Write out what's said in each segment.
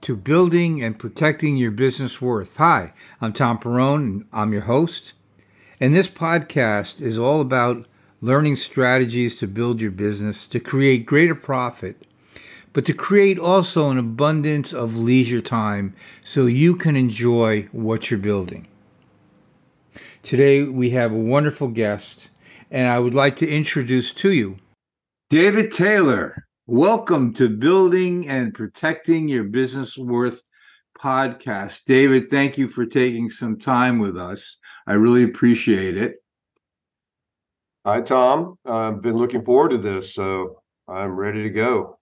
to Building and Protecting Your Business Worth. Hi, I'm Tom Perrone, and I'm your host. And this podcast is all about learning strategies to build your business, to create greater profit, but to create also an abundance of leisure time so you can enjoy what you're building. Today we have a wonderful guest, and I would like to introduce to you David Taylor. Welcome to Building and Protecting Your Business Worth podcast. David, thank you for taking some time with us. I really appreciate it. Hi, Tom. I've been looking forward to this, so I'm ready to go.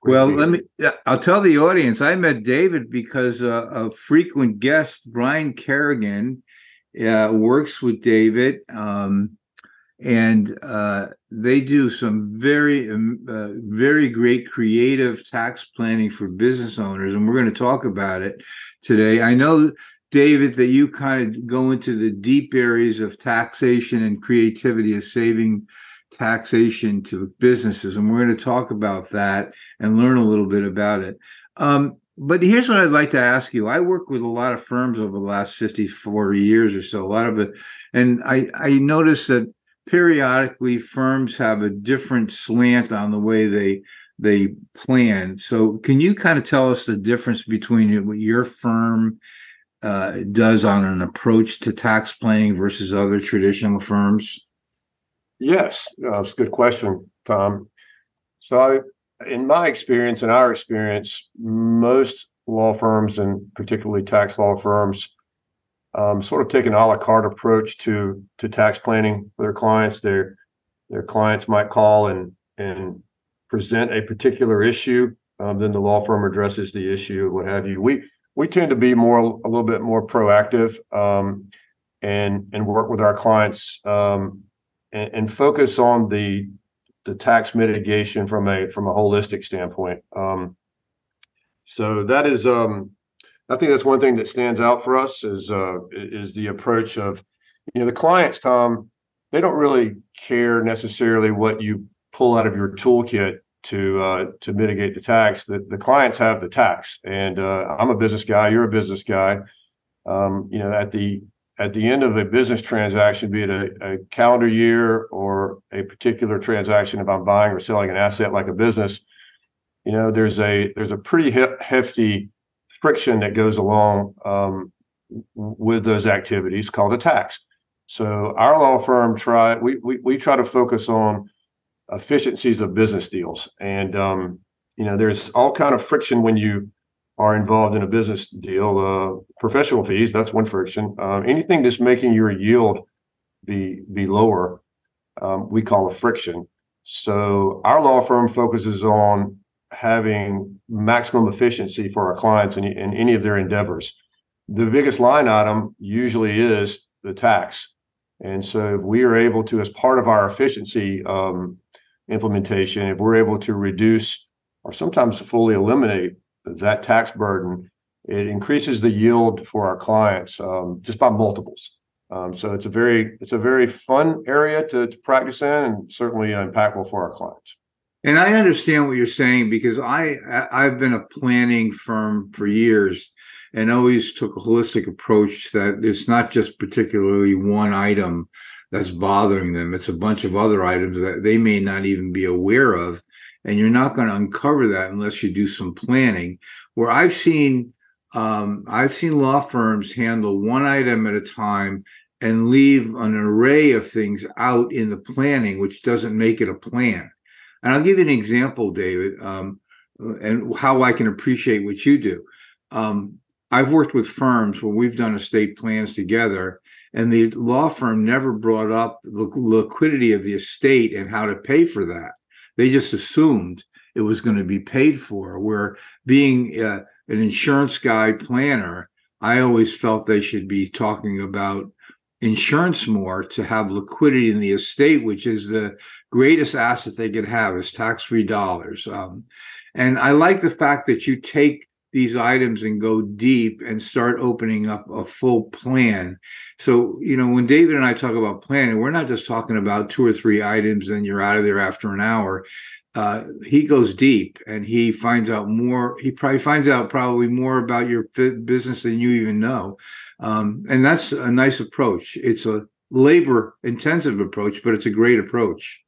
Great well, let me, I'll tell the audience I met David because uh, a frequent guest, Brian Kerrigan, uh, works with David. Um, and uh, they do some very um, uh, very great creative tax planning for business owners and we're going to talk about it today i know david that you kind of go into the deep areas of taxation and creativity of saving taxation to businesses and we're going to talk about that and learn a little bit about it um, but here's what I'd like to ask you. I work with a lot of firms over the last 54 years or so, a lot of it. And I, I noticed that periodically firms have a different slant on the way they they plan. So can you kind of tell us the difference between what your firm uh, does on an approach to tax planning versus other traditional firms? Yes, uh, a good question, Tom. So, I, in my experience, in our experience, most law firms and particularly tax law firms um, sort of take an a la carte approach to to tax planning for their clients. Their their clients might call and and present a particular issue. Um, then the law firm addresses the issue, what have you. We we tend to be more a little bit more proactive um, and and work with our clients um, and, and, focus on the the tax mitigation from a from a holistic standpoint. Um, so that is um, I think that's one thing that stands out for us is uh, is the approach of, you know, the clients, Tom. They don't really care necessarily what you pull out of your toolkit to uh, to mitigate the tax. The, the clients have the tax, and uh, I'm a business guy. You're a business guy. Um, you know, at the at the end of a business transaction, be it a, a, calendar year or a particular transaction, if I'm buying or selling an asset like a business, you know, there's a there's a pretty he- hefty friction that goes along um, with those activities called a tax. So our law firm try we we, we try to focus on efficiencies of business deals, and um, you know there's all kind of friction when you are involved in a business deal. Uh, professional fees that's one friction. Um, anything that's making your yield be be lower, um, we call a friction. So our law firm focuses on having maximum efficiency for our clients in, in any of their endeavors. The biggest line item usually is the tax. And so if we are able to, as part of our efficiency um, implementation, if we're able to reduce or sometimes fully eliminate that tax burden, it increases the yield for our clients um, just by multiples. Um, so it's a very it's a very fun area to, to practice in and certainly impactful for our clients. And I understand what you're saying because I I've been a planning firm for years and always took a holistic approach that it's not just particularly one item that's bothering them. It's a bunch of other items that they may not even be aware of. And you're not going to uncover that unless you do some planning. Where I've seen um, I've seen law firms handle one item at a time and leave an array of things out in the planning, which doesn't make it a plan. And I'll give you an example, David, um, and how I can appreciate what you do. Um, I've worked with firms where we've done estate plans together, and the law firm never brought up the liquidity of the estate and how to pay for that. They just assumed it was going to be paid for. Where being uh, an insurance guy planner, I always felt they should be talking about insurance more to have liquidity in the estate, which is the greatest asset they could have is tax-free dollars. Um, and I like the fact that you take these items and go deep and start opening up a full plan. So, you know, when David and I talk about planning, we're not just talking about two or three items and you're out of there after an hour. Uh, he goes deep and he finds out more. He probably finds out probably more about your business than you even know. Um, and that's a nice approach. It's a labor intensive approach, but it's a great approach.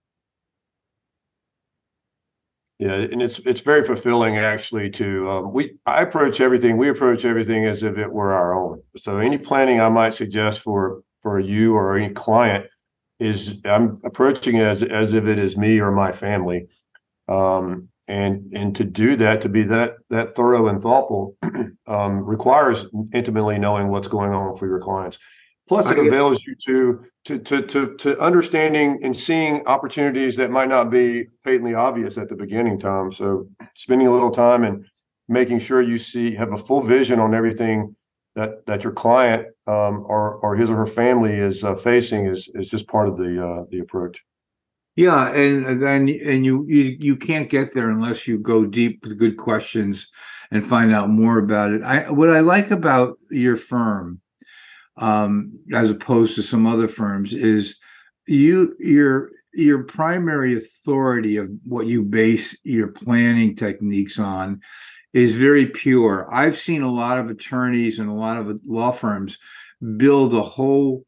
Yeah, and it's it's very fulfilling actually to um, we I approach everything we approach everything as if it were our own. So any planning I might suggest for for you or any client is I'm approaching it as as if it is me or my family. Um, and and to do that to be that that thorough and thoughtful um, requires intimately knowing what's going on for your clients. Plus it avails you to to to to to understanding and seeing opportunities that might not be patently obvious at the beginning tom. So spending a little time and making sure you see have a full vision on everything that that your client um, or or his or her family is uh, facing is is just part of the uh, the approach yeah, and then and you you you can't get there unless you go deep with good questions and find out more about it. I what I like about your firm, um, as opposed to some other firms, is you your your primary authority of what you base your planning techniques on is very pure. I've seen a lot of attorneys and a lot of law firms build a whole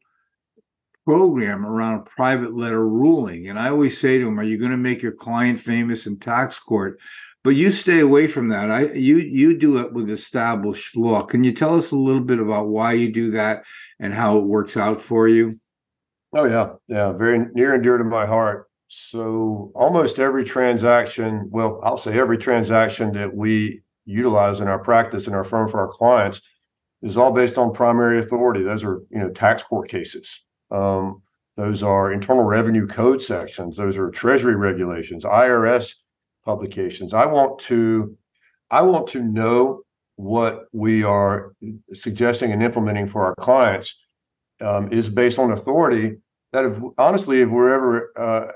program around private letter ruling. And I always say to them, "Are you going to make your client famous in tax court?" But you stay away from that. I you you do it with established law. Can you tell us a little bit about why you do that and how it works out for you? Oh yeah, yeah, very near and dear to my heart. So almost every transaction, well, I'll say every transaction that we utilize in our practice in our firm for our clients is all based on primary authority. Those are, you know, tax court cases. Um, those are Internal Revenue Code sections. Those are Treasury regulations, IRS publications. I want to, I want to know what we are suggesting and implementing for our clients um, is based on authority. That if honestly, if we're ever uh,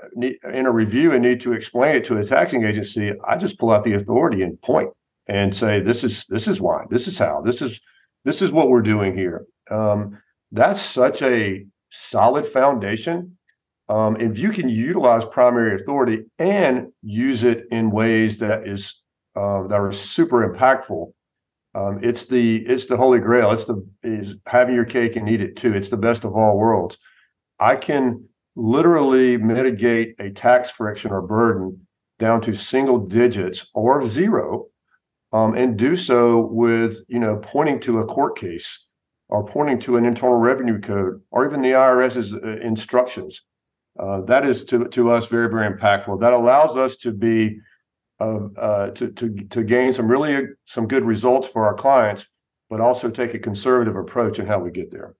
in a review and need to explain it to a taxing agency, I just pull out the authority and point and say, "This is this is why. This is how. This is this is what we're doing here." Um, that's such a solid foundation. Um, if you can utilize primary authority and use it in ways that is uh, that are super impactful, um, it's the it's the holy grail. It's the is having your cake and eat it too. It's the best of all worlds. I can literally mitigate a tax friction or burden down to single digits or zero, um, and do so with you know pointing to a court case or pointing to an internal revenue code or even the IRS's uh, instructions. Uh, that is to, to us very, very impactful. That allows us to be uh, uh, to, to, to gain some really some good results for our clients, but also take a conservative approach in how we get there.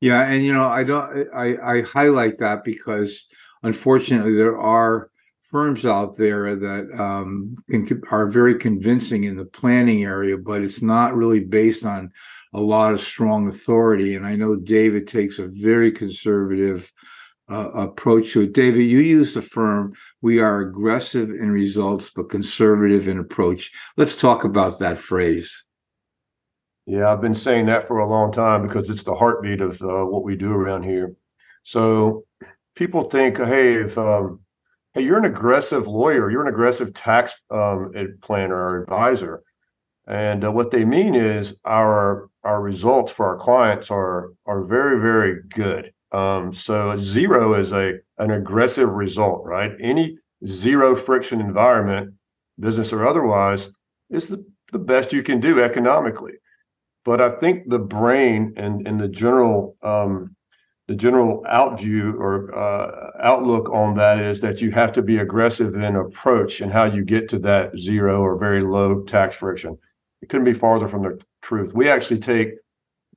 Yeah, and you know, I don't I, I highlight that because unfortunately there are firms out there that um, can, are very convincing in the planning area, but it's not really based on a lot of strong authority. And I know David takes a very conservative uh, approach to it. David, you use the firm, we are aggressive in results, but conservative in approach. Let's talk about that phrase. Yeah, I've been saying that for a long time because it's the heartbeat of uh, what we do around here. So people think, hey, if um, hey, you're an aggressive lawyer, you're an aggressive tax um, planner or advisor, and uh, what they mean is our our results for our clients are are very very good. Um, so zero is a an aggressive result, right? Any zero friction environment, business or otherwise, is the, the best you can do economically. But I think the brain and and the general um, the general outview or uh, outlook on that is that you have to be aggressive in approach and how you get to that zero or very low tax friction it couldn't be farther from the truth. We actually take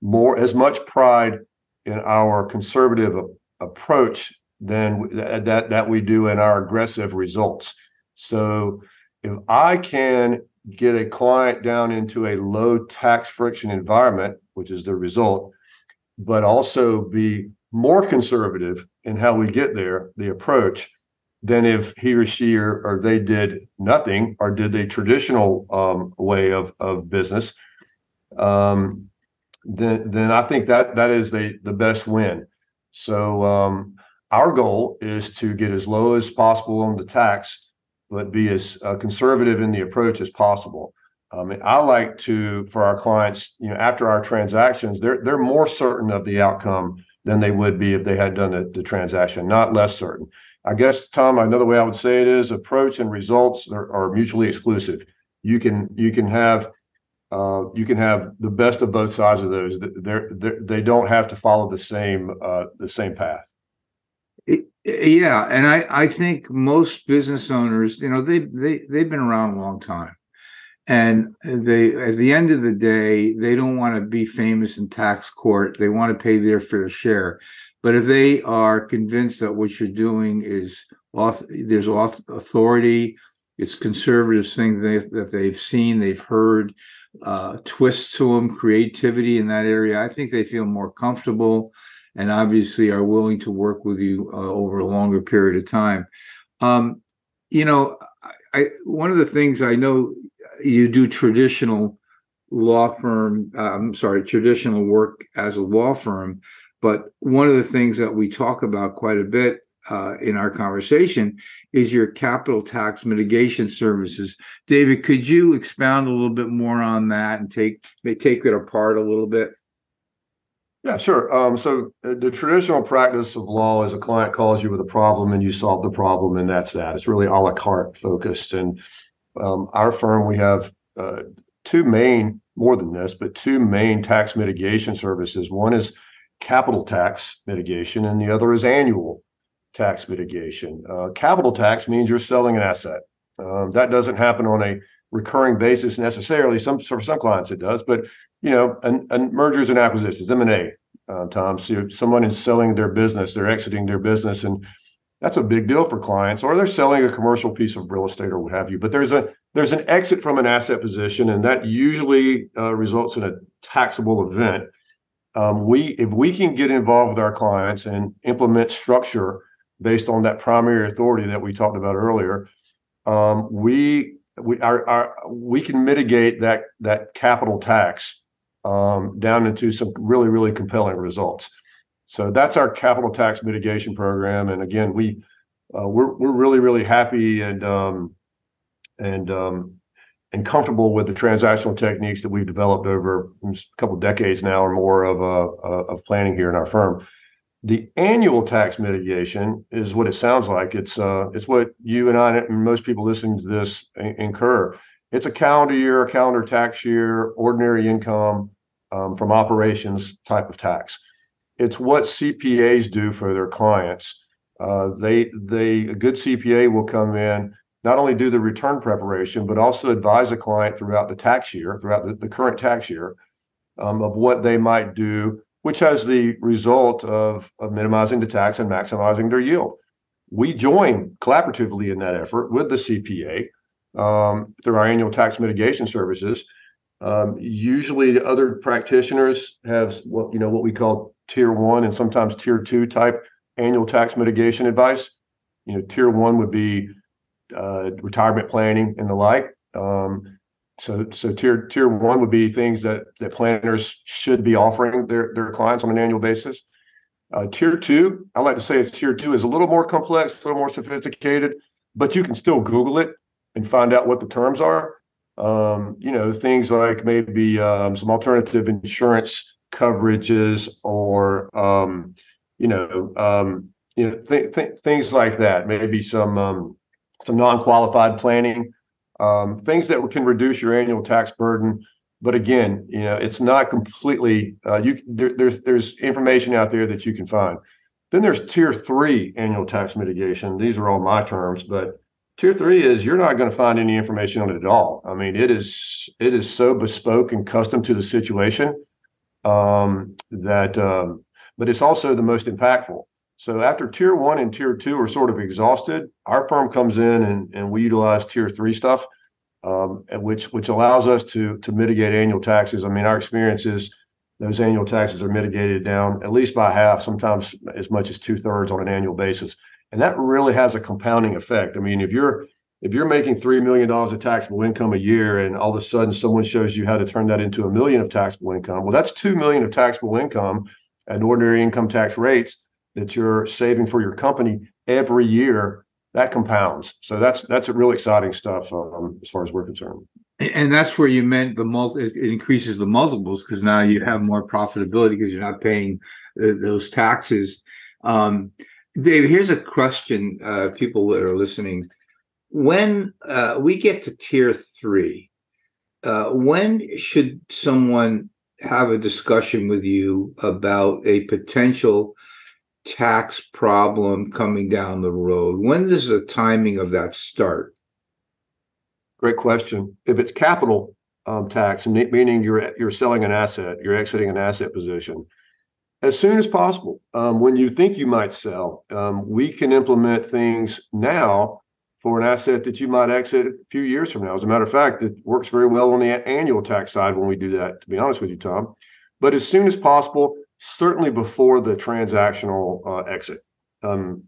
more as much pride in our conservative approach than that that we do in our aggressive results. So if I can get a client down into a low tax friction environment, which is the result, but also be more conservative in how we get there, the approach, than if he or she or, or they did nothing or did the traditional um, way of of business. Um, then then I think that that is the the best win. So um, our goal is to get as low as possible on the tax, but be as uh, conservative in the approach as possible. Um, I like to for our clients, you know, after our transactions, they're they're more certain of the outcome than they would be if they had done the, the transaction, not less certain. I guess Tom, another way I would say it is approach and results are, are mutually exclusive. You can you can have uh, you can have the best of both sides of those. They're, they're, they don't have to follow the same uh, the same path. Yeah, and I I think most business owners, you know, they they they've been around a long time, and they at the end of the day, they don't want to be famous in tax court. They want to pay their fair share. But if they are convinced that what you're doing is off, there's authority, it's conservative things that they've seen, they've heard, uh, twists to them, creativity in that area. I think they feel more comfortable and obviously are willing to work with you uh, over a longer period of time. Um, you know, I, one of the things I know you do traditional law firm, uh, I'm sorry, traditional work as a law firm, but one of the things that we talk about quite a bit uh, in our conversation is your capital tax mitigation services. David, could you expound a little bit more on that and take take it apart a little bit? Yeah, sure. Um, so uh, the traditional practice of law is a client calls you with a problem and you solve the problem, and that's that. It's really a la carte focused. And um, our firm, we have uh, two main, more than this, but two main tax mitigation services. One is capital tax mitigation, and the other is annual tax mitigation. Uh, capital tax means you're selling an asset. Um, that doesn't happen on a recurring basis necessarily. Some for some clients it does, but you know, and, and mergers and acquisitions, M and A. Uh, Tom, so someone is selling their business, they're exiting their business, and that's a big deal for clients. Or they're selling a commercial piece of real estate or what have you. But there's a there's an exit from an asset position, and that usually uh, results in a taxable event. Um, we if we can get involved with our clients and implement structure based on that primary authority that we talked about earlier, um, we we our we can mitigate that that capital tax um, down into some really really compelling results. So that's our capital tax mitigation program, and again, we uh, we're we're really really happy and um, and um, and comfortable with the transactional techniques that we've developed over a couple decades now or more of uh, of planning here in our firm. The annual tax mitigation is what it sounds like. It's uh, it's what you and I and most people listening to this incur. It's a calendar year, a calendar tax year, ordinary income um, from operations type of tax. It's what CPAs do for their clients. Uh, they they a good CPA will come in not only do the return preparation but also advise a client throughout the tax year, throughout the, the current tax year, um, of what they might do which has the result of, of minimizing the tax and maximizing their yield. We join collaboratively in that effort with the CPA um, through our annual tax mitigation services. Um, usually, the other practitioners have what you know what we call tier one and sometimes tier two type annual tax mitigation advice. You know, tier one would be uh, retirement planning and the like. Um, so, so tier tier one would be things that that planners should be offering their their clients on an annual basis. Uh, tier two, I like to say tier two is a little more complex, a little more sophisticated, but you can still Google it and find out what the terms are. Um, you know, things like maybe um, some alternative insurance coverages or um, you know, um, you know, th- th- things like that. Maybe some um, some non-qualified planning um, things that can reduce your annual tax burden. But again, you know, it's not completely. Uh, you there, there's there's information out there that you can find. Then there's tier three annual tax mitigation. These are all my terms, but tier three is you're not going to find any information on it at all. I mean, it is it is so bespoke and custom to the situation um, that, um, but it's also the most impactful. So after tier one and tier two are sort of exhausted, our firm comes in and, and we utilize tier three stuff, um, which which allows us to to mitigate annual taxes. I mean, our experience is those annual taxes are mitigated down at least by half, sometimes as much as two thirds on an annual basis. And that really has a compounding effect. I mean, if you're if you're making three million dollars of taxable income a year, and all of a sudden someone shows you how to turn that into a million of taxable income, well, that's two million of taxable income at ordinary income tax rates that you're saving for your company every year. That compounds. So that's that's a really exciting stuff um, as far as we're concerned. And that's where you meant the multi, it increases the multiples because now you have more profitability because you're not paying those taxes. Um, David, here's a question, uh, people that are listening. When uh, we get to tier three, uh, when should someone have a discussion with you about a potential tax problem coming down the road? When does the timing of that start? Great question. If it's capital um, tax, meaning you're you're selling an asset, you're exiting an asset position, as soon as possible. Um, when you think you might sell, um, we can implement things now for an asset that you might exit a few years from now. As a matter of fact, it works very well on the annual tax side when we do that. To be honest with you, Tom, but as soon as possible, certainly before the transactional uh, exit. Um,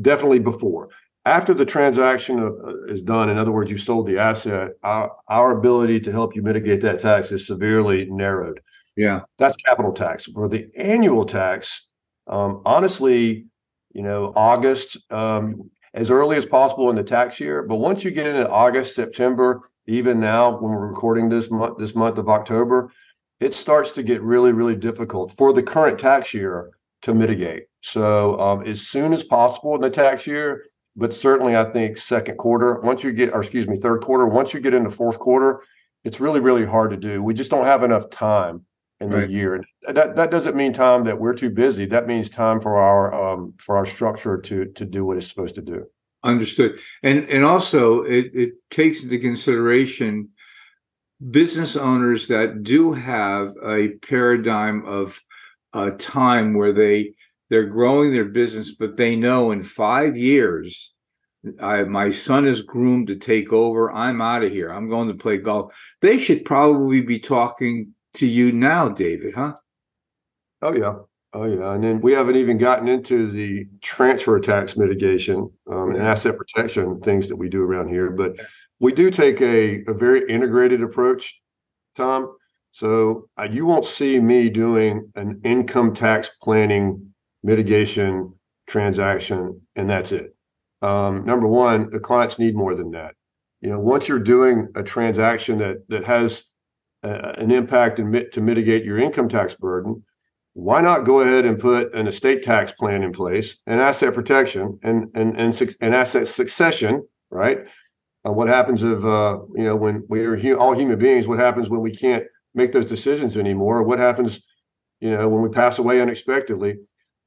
definitely before after the transaction uh, is done, in other words, you sold the asset, our, our ability to help you mitigate that tax is severely narrowed. Yeah. That's capital tax. For the annual tax, um, honestly, you know, August, um, as early as possible in the tax year. But once you get into August, September, even now when we're recording this month, this month of October, it starts to get really, really difficult for the current tax year to mitigate. So um, as soon as possible in the tax year, but certainly I think second quarter, once you get, or excuse me, third quarter, once you get into fourth quarter, it's really, really hard to do. We just don't have enough time in the right. year. And that, that doesn't mean time that we're too busy. That means time for our um, for our structure to to do what it's supposed to do. Understood. And and also it, it takes into consideration business owners that do have a paradigm of a time where they they're growing their business, but they know in five years, I, my son is groomed to take over. I'm out of here. I'm going to play golf. They should probably be talking to you now, David, huh? Oh, yeah. Oh, yeah. And then we haven't even gotten into the transfer tax mitigation um, and asset protection things that we do around here. But we do take a, a very integrated approach, Tom. So uh, you won't see me doing an income tax planning mitigation transaction, and that's it. Um, number one, the clients need more than that. You know, once you're doing a transaction that that has uh, an impact in, to mitigate your income tax burden, why not go ahead and put an estate tax plan in place, and asset protection, and and and, and asset succession, right? Uh, what happens if uh, you know when we are all human beings? What happens when we can't make those decisions anymore? What happens, you know, when we pass away unexpectedly?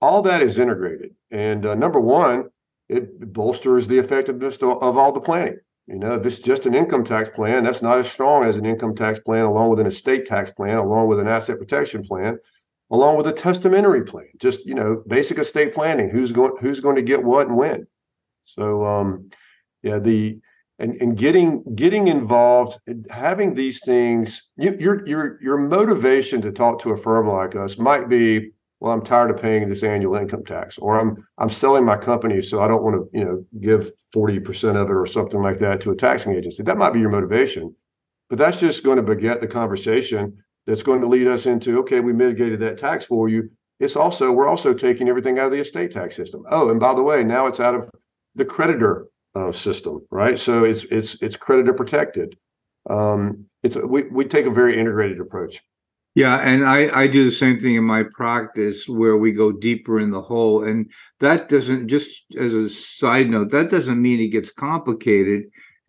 all that is integrated. And uh, number one, it bolsters the effectiveness of, of all the planning. You know, if it's just an income tax plan, that's not as strong as an income tax plan, along with an estate tax plan, along with an asset protection plan, along with a testamentary plan. Just you know, basic estate planning. Who's going Who's going to get what and when? So, um, yeah, the and and getting getting involved, having these things. You, your your your motivation to talk to a firm like us might be well, I'm tired of paying this annual income tax, or I'm I'm selling my company, so I don't want to, you know, give 40% of it or something like that to a taxing agency. That might be your motivation, but that's just going to beget the conversation that's going to lead us into, okay, we mitigated that tax for you. It's also we're also taking everything out of the estate tax system. Oh, and by the way, now it's out of the creditor uh, system, right? So it's it's it's creditor protected. Um, it's we we take a very integrated approach. Yeah, and I, I do the same thing in my practice where we go deeper in the hole. And that doesn't, just as a side note, that doesn't mean it gets complicated.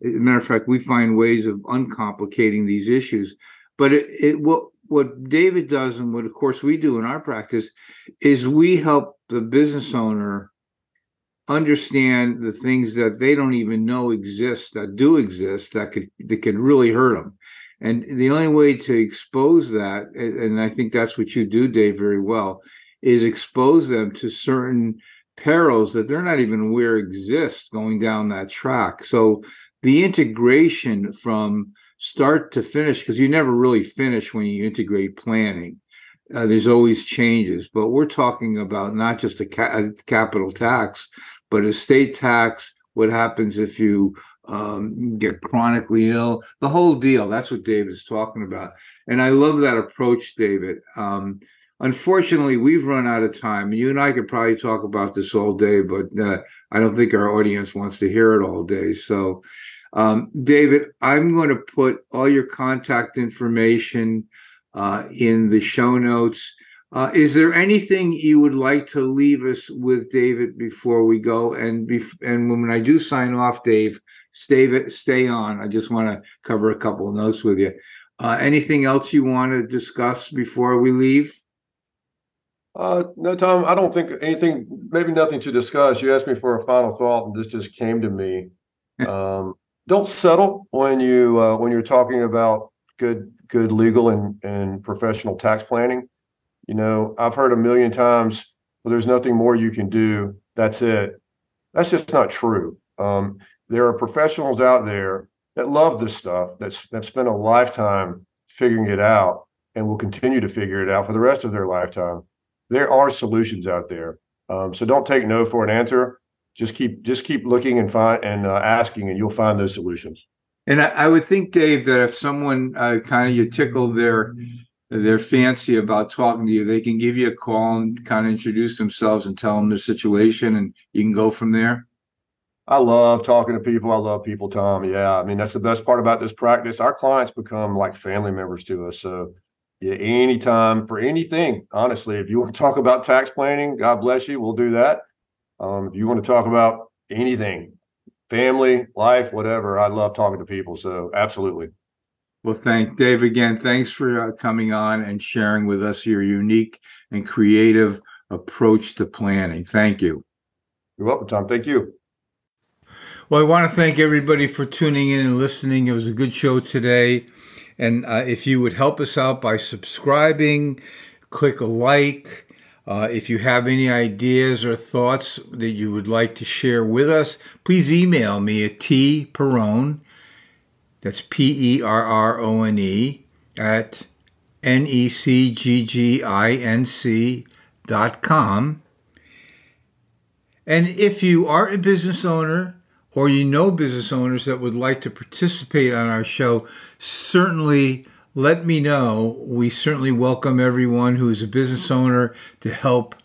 As a matter of fact, we find ways of uncomplicating these issues. But it, it what what David does, and what of course we do in our practice, is we help the business owner understand the things that they don't even know exist that do exist that could that could really hurt them and the only way to expose that, and I think that's what you do, Dave, very well, is expose them to certain perils that they're not even aware exist going down that track. So the integration from start to finish because you never really finish when you integrate planning. Uh, there's always changes, but we're talking about not just a, ca- a capital tax, but estate tax. What happens if you um, get chronically ill? The whole deal. That's what David's talking about, and I love that approach, David. Um, unfortunately, we've run out of time. You and I could probably talk about this all day, but uh, I don't think our audience wants to hear it all day. So, um, David, I'm going to put all your contact information uh, in the show notes. Uh, is there anything you would like to leave us with, David, before we go? And bef- and when I do sign off, Dave, stay stay on. I just want to cover a couple of notes with you. Uh, anything else you want to discuss before we leave? Uh, no, Tom, I don't think anything, maybe nothing to discuss. You asked me for a final thought and this just came to me. Um, don't settle when you, uh, when you're talking about good, good legal and, and professional tax planning. You know, I've heard a million times, well, there's nothing more you can do. That's it. That's just not true. Um, there are professionals out there that love this stuff, that's, that spent a lifetime figuring it out and will continue to figure it out for the rest of their lifetime there are solutions out there. Um, so don't take no for an answer. Just keep just keep looking and find and uh, asking, and you'll find those solutions. And I, I would think, Dave, that if someone uh, kind of you tickle their their fancy about talking to you, they can give you a call and kind of introduce themselves and tell them their situation, and you can go from there. I love talking to people. I love people, Tom. Yeah, I mean that's the best part about this practice. Our clients become like family members to us. So yeah, anytime for anything. Honestly, if you want to talk about tax planning, God bless you, we'll do that. Um, if you want to talk about anything, family, life, whatever, I love talking to people. So absolutely. Well, thank Dave again. Thanks for uh, coming on and sharing with us your unique and creative approach to planning. Thank you. You're welcome, Tom. Thank you. Well, I want to thank everybody for tuning in and listening. It was a good show today. And uh, if you would help us out by subscribing, click a like. Uh, if you have any ideas or thoughts that you would like to share with us, please email me at tperrone, that's P E R R O N E, at N E C G G I N C dot com. And if you are a business owner or you know business owners that would like to participate on our show, certainly let me know. We certainly welcome everyone who is a business owner to help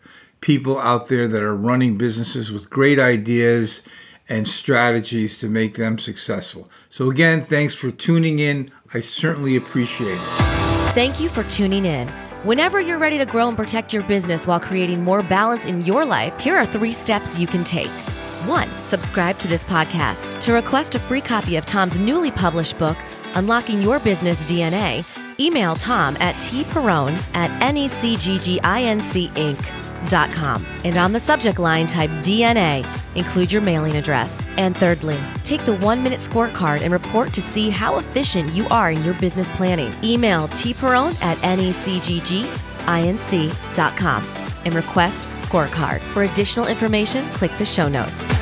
people out there that are running businesses with great ideas and strategies to make them successful. So, again, thanks for tuning in. I certainly appreciate it. Thank you for tuning in. Whenever you're ready to grow and protect your business while creating more balance in your life, here are three steps you can take. One, subscribe to this podcast. To request a free copy of Tom's newly published book, Unlocking Your Business DNA, email Tom at tperrone at necgginc.com. And on the subject line, type DNA. Include your mailing address. And thirdly, take the one minute scorecard and report to see how efficient you are in your business planning. Email tperrone at necgginc.com and request scorecard. For additional information, click the show notes.